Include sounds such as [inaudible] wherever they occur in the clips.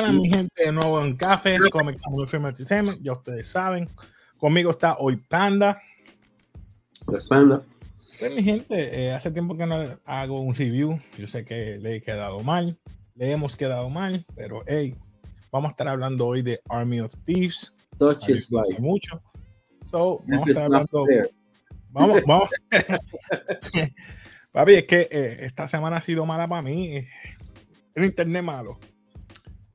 Bueno, mi gente, de nuevo en Café, Comics and Film Entertainment, ya ustedes saben. Conmigo está hoy Panda. Pues Panda. Pues mi gente, eh, hace tiempo que no hago un review. Yo sé que le he quedado mal, le hemos quedado mal, pero hey, vamos a estar hablando hoy de Army of Thieves. Such is life. Mucho. So, vamos a estar hablando. Vamos, [laughs] vamos. [laughs] Papi, es que eh, esta semana ha sido mala para mí. El internet malo.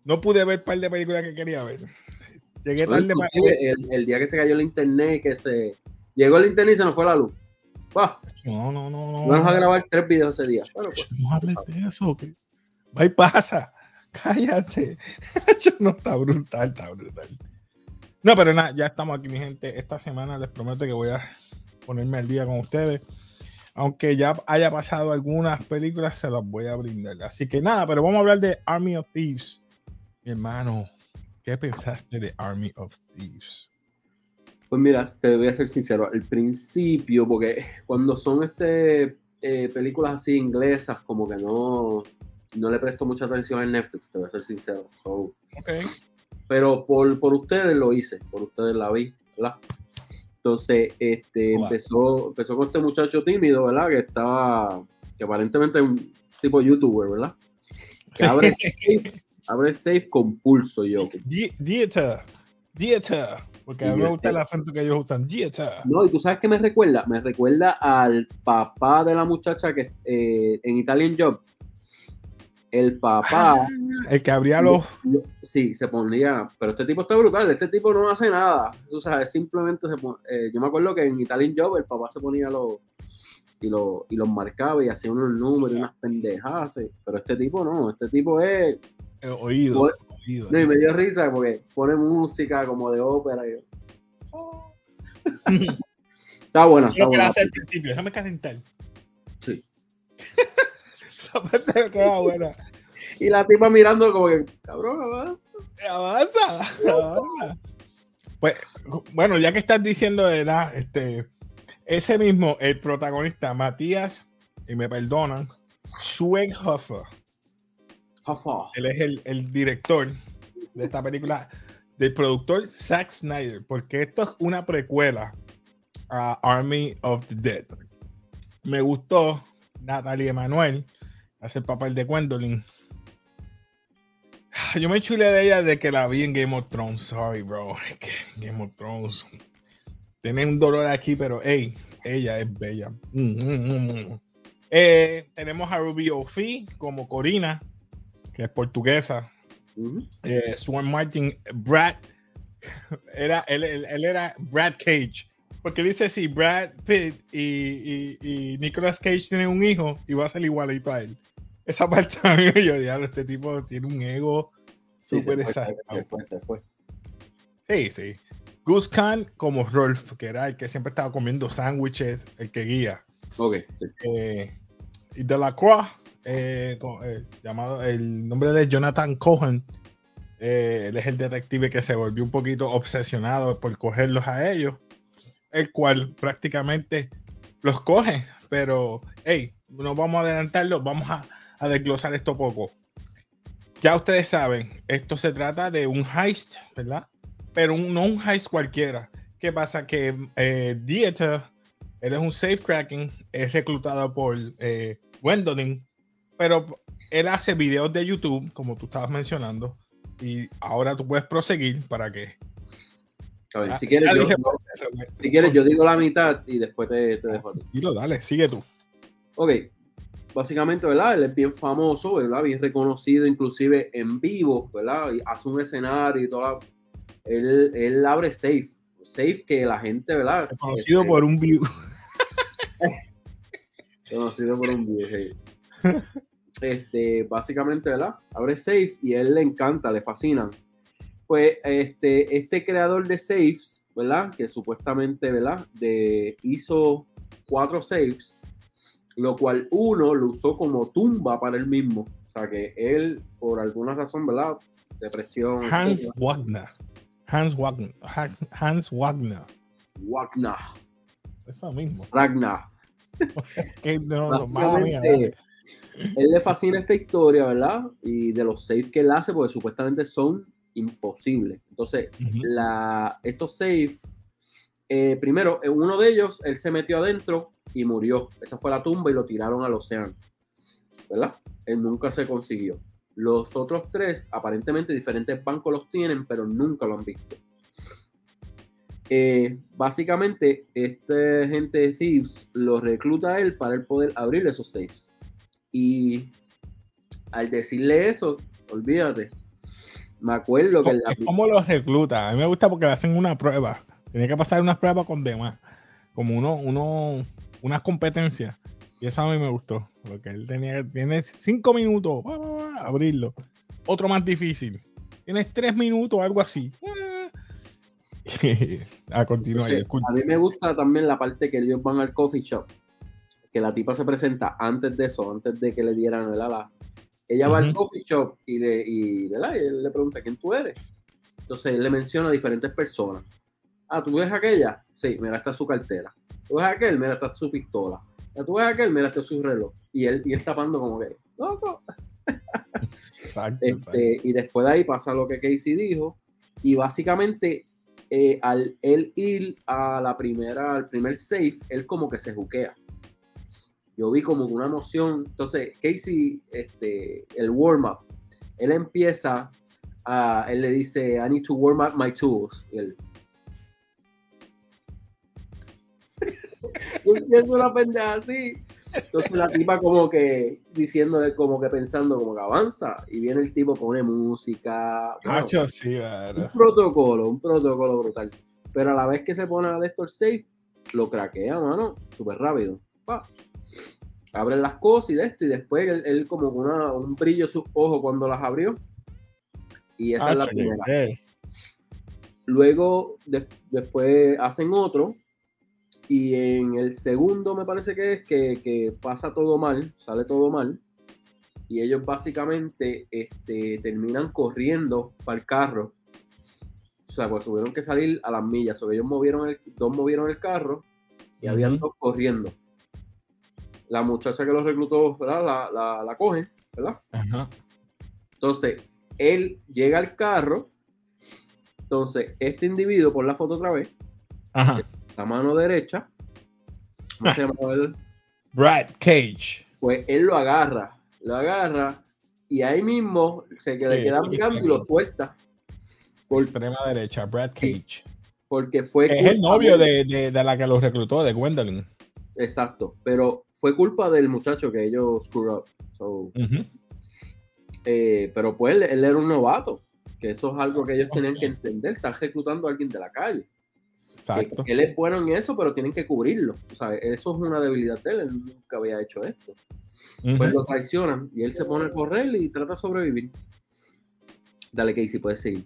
No pude ver un par de películas que quería ver. Llegué tarde para el, el día que se cayó el internet, que se llegó el internet y se nos fue la luz. No, no, no, no. Vamos a grabar tres videos ese día. pues, no hables de eso. Que... Va y pasa. Cállate. [laughs] no está brutal, está brutal. No, pero nada, ya estamos aquí, mi gente. Esta semana les prometo que voy a ponerme al día con ustedes. Aunque ya haya pasado algunas películas, se las voy a brindar. Así que nada, pero vamos a hablar de Army of Thieves. Mi hermano, ¿qué pensaste de Army of Thieves? Pues mira, te voy a ser sincero, al principio, porque cuando son este eh, películas así inglesas, como que no, no le presto mucha atención en Netflix, te voy a ser sincero. So, okay. Pero por, por ustedes lo hice, por ustedes la vi, ¿verdad? Entonces, este, empezó, empezó con este muchacho tímido, ¿verdad? Que estaba, que aparentemente es un tipo youtuber, ¿verdad? Que abre, [laughs] abre safe con pulso, yo. Dieta, dieta. Porque a mí me gusta el acento que ellos usan. Dieta. No, y tú sabes qué me recuerda? Me recuerda al papá de la muchacha que eh, en Italian Job. El papá. Ah, el que abría los. Sí, se ponía. Pero este tipo está brutal. Este tipo no hace nada. O sea, simplemente se pone, eh, Yo me acuerdo que en Italian Job el papá se ponía los. Y, lo, y los marcaba y hacía unos números y unas pendejas. Pero este tipo no. Este tipo es oído, pone, oído. No, y me dio risa porque pone música como de ópera. Y yo, oh. está buena. Está Lo que hace al principio, déjame calentar. Sí. [laughs] Esa parte queda buena. Y la tipa mirando como que, cabrón, avanza. Avanza, avanza. Pues, bueno, ya que estás diciendo de la, este, ese mismo, el protagonista, Matías, y me perdonan, Schweighöfer. Él es el, director de esta película, del productor Zack Snyder, porque esto es una precuela a Army of the Dead. Me gustó Natalie Emanuel, hace el papel de Gwendolyn. Yo me chulé de ella de que la vi en Game of Thrones. Sorry, bro. Game of Thrones. Tiene un dolor aquí, pero hey, ella es bella. Mm, mm, mm. Eh, tenemos a Ruby O'Fee como Corina que es portuguesa. Uh -huh. eh, Swan Martin, Brad, era, él, él, él, era Brad Cage. Porque dice si Brad Pitt y, y, y, Nicolas Cage tienen un hijo y va a ser igualito a él. Esa parte a mí me yo, diablo, este tipo tiene un ego sí, súper se, se, fue, se fue. Sí, sí. Gus Khan como Rolf, que era el que siempre estaba comiendo sándwiches, el que guía. Ok. Sí. Eh, y de la Croix, eh, eh, llamado el nombre de Jonathan Cohen. Eh, él es el detective que se volvió un poquito obsesionado por cogerlos a ellos, el cual prácticamente los coge. Pero, hey, no vamos a adelantarlo, vamos a, a desglosar esto poco. Ya ustedes saben, esto se trata de un heist, ¿verdad? Pero no un heist cualquiera. ¿Qué pasa? Que Dieter, él es un safe cracking, es reclutado por eh, pero él hace videos de YouTube, como tú estabas mencionando, y ahora tú puedes proseguir para que. A ver, si, quieres, yo, si quieres, yo digo la mitad y después te, te dejo. Y lo dale, sigue tú. Ok, básicamente, ¿verdad? Él es bien famoso, ¿verdad? Bien reconocido, inclusive en vivo, ¿verdad? Y hace un escenario y toda la... Él, él abre safe, safe que la gente, ¿verdad? Conocido este, por un vivo. [laughs] conocido por un vivo, sí. [laughs] este, básicamente, ¿verdad? Abre safe y a él le encanta, le fascinan. Pues este, este creador de safes, ¿verdad? Que supuestamente, ¿verdad? De, hizo cuatro safes, lo cual uno lo usó como tumba para él mismo. O sea que él, por alguna razón, ¿verdad? Depresión. Hans. Wagner. Hans Wagner. Hans, Hans Wagner. Wagner. Eso mismo. Ragnar. [laughs] no, Básicamente, él le fascina esta historia, ¿verdad? Y de los saves que él hace, porque supuestamente son imposibles. Entonces, la, estos saves, eh, primero, en uno de ellos, él se metió adentro y murió. Esa fue la tumba y lo tiraron al océano, ¿verdad? Él nunca se consiguió. Los otros tres, aparentemente diferentes bancos los tienen, pero nunca lo han visto. Eh, básicamente, este gente de Thieves lo recluta a él para él poder abrir esos safes. Y al decirle eso, olvídate. Me acuerdo que... ¿Cómo los recluta? A mí me gusta porque le hacen una prueba. Tiene que pasar una prueba con demás. Como uno, uno, unas competencias. Y eso a mí me gustó. Porque él tenía tiene cinco minutos abrirlo. Otro más difícil. Tienes tres minutos, algo así. [laughs] a continuar. a mí me gusta también la parte que ellos van al coffee shop que la tipa se presenta antes de eso, antes de que le dieran el ala. Ella va al coffee shop y, de, y, él le pregunta quién tú eres. Entonces él le menciona a diferentes personas. Ah, ¿tú ves aquella? Sí, mira, está su cartera. ¿Tú ves aquel? Mira, está su pistola. Ah, ¿Tú ves aquel? Mira, está su reloj. Y él, y él tapando como que, loco. Exacto, este, Y después de ahí pasa lo que Casey dijo. Y básicamente, eh, al él ir a la primera, al primer safe, él como que se juquea yo vi como una emoción. Entonces, Casey, este, el warm-up, él empieza, a, él le dice, I need to warm up my tools. Y él, [laughs] empieza una pendeja así. Entonces la tipa como que diciéndole, como que pensando, como que avanza. Y viene el tipo, pone música. un protocolo, un protocolo brutal. Pero a la vez que se pone a Destor Safe, lo craquea, mano, súper rápido. Pa abren las cosas y de esto, y después él, como una, un brillo en sus ojos cuando las abrió. Y esa es la primera. Luego, después hacen otro, y en el segundo me parece que es que, pasa todo mal, sale todo mal, y ellos básicamente este, terminan corriendo para el carro. O sea, pues tuvieron que salir a las millas. O ellos movieron el, dos movieron el carro y habían dos corriendo la muchacha que los reclutó, ¿verdad? La, la, la coge, ¿verdad? Entonces, él llega al carro. Entonces, este individuo, por la foto otra vez, Ajá. la mano derecha, ¿cómo se llama él? Brad Cage. Pues él lo agarra, lo agarra y ahí mismo se le queda mirando y lo suelta. Por extrema derecha, Brad Cage. Porque fue. Es el novio de, de, de, la que los reclutó, de Gwendolyn. Exacto, pero fue culpa del muchacho que ellos screw up. Eh, pero pues él, era un novato, que eso es algo que ellos tenían que entender. Están reclutando a alguien de la calle. Exacto. él es bueno en eso, pero tienen que cubrirlo. O sea, eso es una debilidad de él. Él nunca había hecho esto. Pues lo traicionan y él se pone a correr y trata de sobrevivir. Dale, Casey, puedes seguir.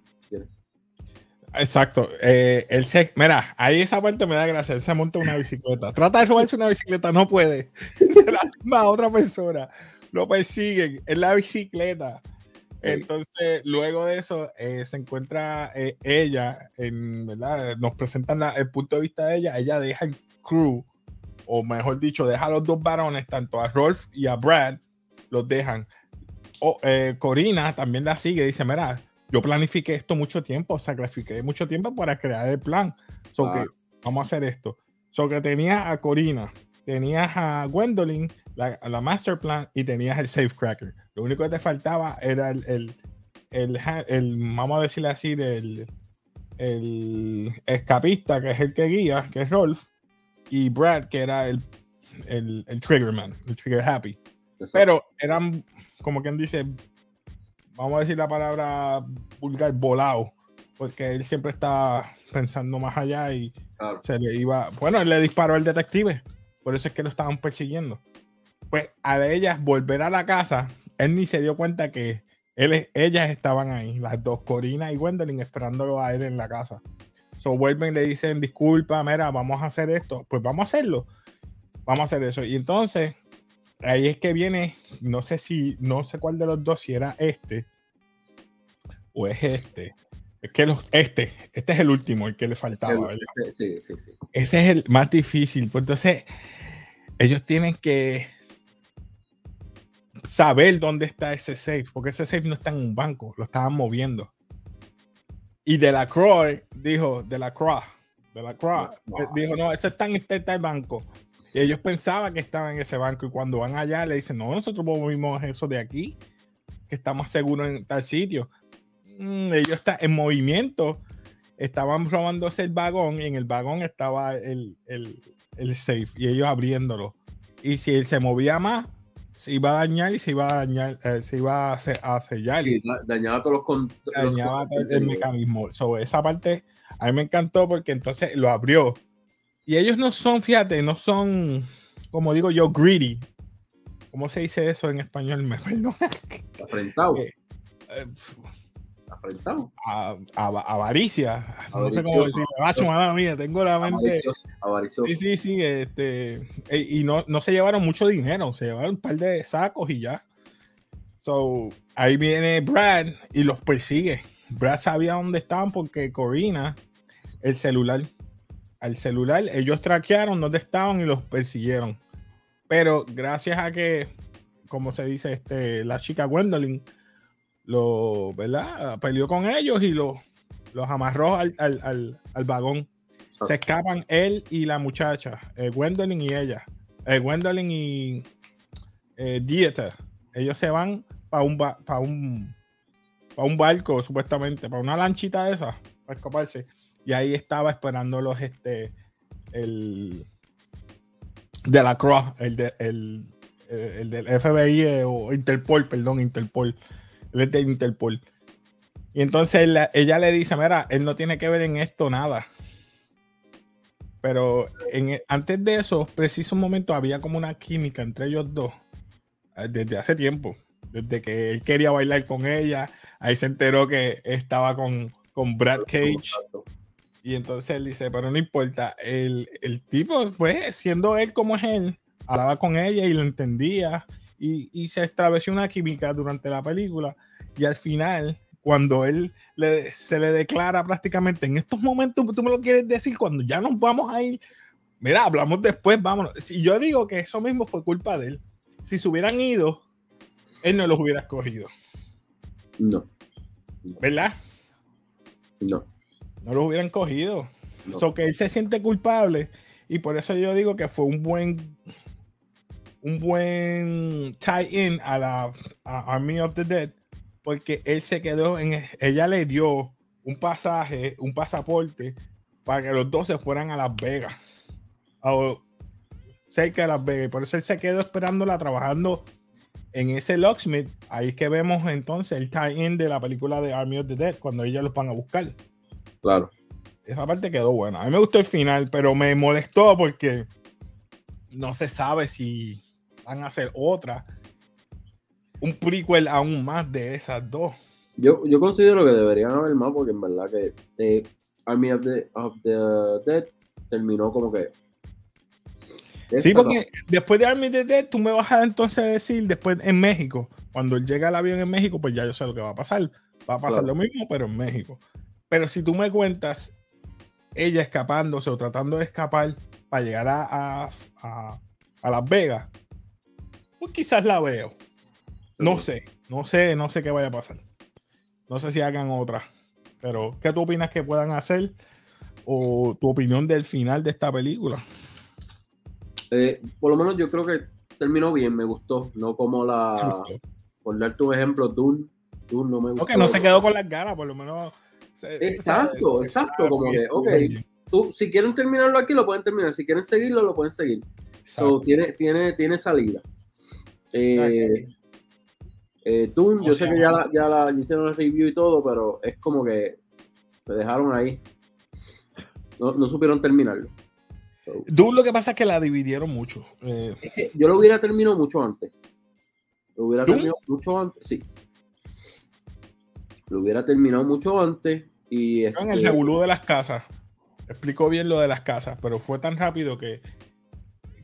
Exacto. Eh, él se, mira, ahí esa parte me da gracia. Él se monta una bicicleta. Trata de robarse una bicicleta, no puede. [laughs] Se la toma a otra persona. Lo persiguen en la bicicleta. Entonces, luego de eso, eh, se encuentra eh, ella, en, ¿verdad? Nos presentan el punto de vista de ella. Ella deja el crew, o mejor dicho, deja a los dos varones, tanto a Rolf y a Brad, los dejan. O, Corina también la sigue, dice: Mira, yo planifiqué esto mucho tiempo, sacrifiqué mucho tiempo para crear el plan. So que vamos a hacer esto. So que tenías a Corina, tenías a Gwendolyn, la, master plan y tenías el safecracker. Lo único que te faltaba era el, el, vamos a decirle así, del el escapista, que es el que guía, que es Rolf, y Brad, que era el, el, el Triggerman, el Trigger Happy. Pero eran, como quien dice, vamos a decir la palabra vulgar, volado, porque él siempre está pensando más allá y se le iba, bueno, él le disparó al detective, por eso es que lo estaban persiguiendo. Pues a ellas volver a la casa, él ni se dio cuenta que él, ellas estaban ahí, las dos, Corina y Gwendolyn, esperándolo a él en la casa. So vuelven y le dicen, disculpa, mira, vamos a hacer esto. Pues vamos a hacerlo. Vamos a hacer eso. Y entonces ahí es que viene, no sé si, no sé cuál de los dos, si era este o es este. Es que los, este, este es el último, el que le faltaba. Sí, sí, sí. Ese es el más difícil. Pues entonces, ellos tienen que saber dónde está ese safe, porque ese safe no está en un banco, lo estaban moviendo. Y de la Croix dijo, de la Croix, de la Croix, dijo, no, eso está en este banco. Y ellos pensaban que estaba en ese banco y cuando van allá le dicen, no, nosotros movimos eso de aquí, que estamos seguros en tal sitio. Mm, ellos están en movimiento, estaban robándose el vagón y en el vagón estaba el, el, el safe y ellos abriéndolo. Y si él se movía más, se iba a dañar y se iba a dañar, eh, se iba a, sellar. Y dañaba todos los, dañaba todo el mecanismo. Sobre esa parte a mí me encantó porque entonces lo abrió. Y ellos no son, fíjate, no son, como digo yo, greedy. ¿Cómo se dice eso en español? Me perdona. [laughs] Afrentado. Eh, eh, a, avaricia. No sé cómo decirlo. Macho, madre mía, tengo la mente. Avaricioso. Sí, sí, sí. Este, y no, no se llevaron mucho dinero, se llevaron un par de sacos y ya. So, ahí viene Brad y los persigue. Brad sabía dónde estaban porque Corina, el celular, al celular, ellos traquearon dónde estaban y los persiguieron. Pero gracias a que, como se dice, este, la chica Gwendolyn lo, ¿verdad? Peleó con ellos y los amarró al, vagón. Se escapan él y la muchacha, eh, Gwendolyn y ella. Eh, Gwendolyn y eh, Dieter. Ellos se van para un, para un, un barco, supuestamente, para una lanchita esa, para escaparse. Y ahí estaba esperándolos este, el de la Croix, el, de, el, el del FBI o Interpol, perdón, Interpol es de Interpol. Y entonces ella le dice, mira, él no tiene que ver en esto nada. Pero en, antes de eso, preciso momento, había como una química entre ellos dos. Eh, desde hace tiempo. Desde que él quería bailar con ella. Ahí se enteró que estaba con, con Brad Cage. Y entonces él dice, pero no importa. El, el tipo, pues, siendo él como es él, hablaba con ella y lo entendía y, se estableció una química durante la película y al final cuando él se le declara prácticamente en estos momentos, tú me lo quieres decir, cuando ya nos vamos a ir, mira, hablamos después, vámonos. Si yo digo que eso mismo fue culpa de él, si se hubieran ido, él no los hubiera escogido. No. ¿Verdad? No. No los hubieran cogido. No. que él se siente culpable y por eso yo digo que fue un buen un buen tie-in a la Army of the Dead, porque él se quedó en. Ella le dio un pasaje, un pasaporte para que los dos se fueran a Las Vegas, o cerca de Las Vegas. por eso él se quedó esperándola trabajando en ese locksmith. Ahí es que vemos entonces el tie-in de la película de Army of the Dead, cuando ellos los van a buscar. Claro. Esa parte quedó buena. A mí me gustó el final, pero me molestó porque no se sabe si van a hacer otra, un prequel aún más de esas dos. Yo, yo considero que deberían haber más porque en verdad que eh, Army of the, Dead terminó como que... Sí, porque después de Army of the Dead tú me vas a entonces decir después en México, cuando él llega al avión en México, pues ya yo sé lo que va a pasar. Va a pasar lo mismo, pero en México. Pero si tú me cuentas ella escapándose o tratando de escapar para llegar a, a, a Las Vegas, pues quizás la veo. No sé, no sé, no sé qué vaya a pasar. No sé si hagan otra. Pero, ¿qué tú opinas que puedan hacer? ¿O tu opinión del final de esta película? Eh, por lo menos yo creo que terminó bien, me gustó. No como la. Por dar tu ejemplo, Dune. Dune no me gustó. que no se quedó con las ganas, por lo menos. Exacto, exacto. Como que, ok, tú, si quieren terminarlo aquí, lo pueden terminar. Si quieren seguirlo, lo pueden seguir. tiene, tiene, tiene salida. Eh, eh, yo sé que ya, la, ya la hicieron el review y todo, pero es como que se dejaron ahí. No, supieron terminarlo. Doom lo que pasa es que la dividieron mucho. Eh. yo lo hubiera terminado mucho antes. Lo hubiera terminado mucho antes, sí. Lo hubiera terminado mucho antes. Y en el revolú de las casas. Explicó bien lo de las casas, pero fue tan rápido que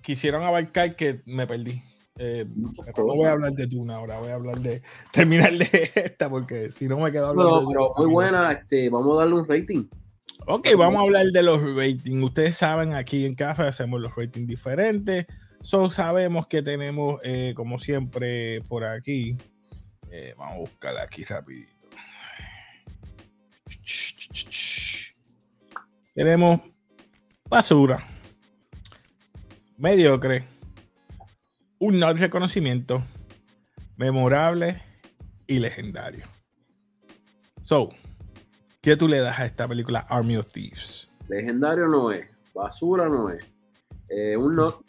quisieron abarcar que me perdí. Eh, no voy a hablar de Tuna ahora, voy a hablar de [laughs] terminar de esta porque si no me quedo hablando. pero muy buena, este, vamos a darle un rating. Ok, vamos a hablar de los ratings. Ustedes saben, aquí en Café hacemos los ratings diferentes. So sabemos que tenemos, eh, como siempre, por aquí. Eh, vamos a buscar aquí rapidito. Tenemos basura, mediocre, un no reconocimiento, memorable y legendario. So, ¿qué tú le das a esta película Army of Thieves? Legendario no es, basura no es. Eh, un no,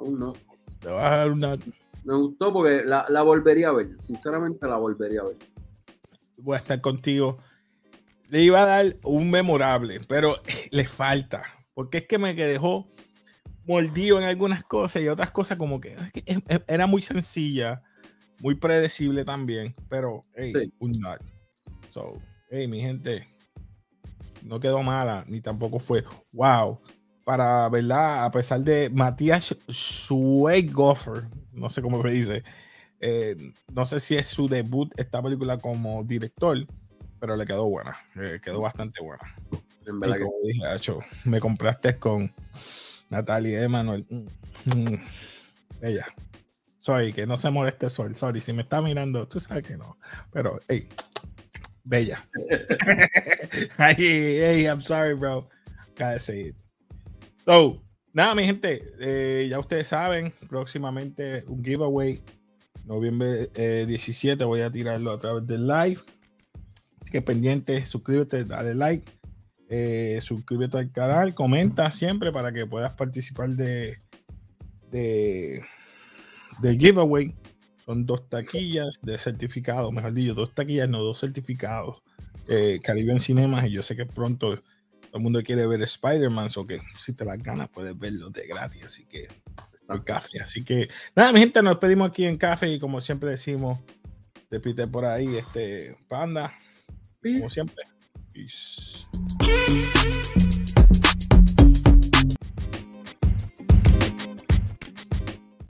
un no. Te vas a dar un not. Me gustó porque la, la volvería a ver. Sinceramente la volvería a ver. Voy a estar contigo. Le iba a dar un memorable, pero [laughs] le falta. Porque es que me dejó mordido en algunas cosas y otras cosas como que, era muy sencilla, muy predecible también, pero hey, Sí. un not. So, hey, mi gente, no quedó mala, ni tampoco fue wow. Para, ¿verdad? A pesar de Matías Schweighofer, no sé cómo se dice, eh, no sé si es su debut esta película como director, pero le quedó buena, eh, quedó bastante buena. En Y verdad que como sí. dije, Acho, me compraste con Natalia y Emanuel. Mm, mm, Ella. Sorry, que no se moleste el sol. Sorry, si me está mirando, tú sabes que no. Pero, hey, bella. [laughs] hey, hey, I'm sorry, bro. Gotta say it. So, nada, mi gente, eh, ya ustedes saben, próximamente un giveaway. Noviembre eh, 17 voy a tirarlo a través del live. Así que pendiente, suscríbete, dale like. Eh, suscríbete al canal, comenta siempre para que puedas participar de, de del giveaway. Son dos taquillas de certificado, mejor dicho, dos taquillas, no dos certificados. Eh, Caribbean Cinemas, y yo sé que pronto todo el mundo quiere ver Spider-Man, o que si te las ganas puedes verlo de gratis, así que por café. Así que nada, mi gente, nos despedimos aquí en café y como siempre decimos, repite por ahí, este panda, como Peace. siempre. Peace.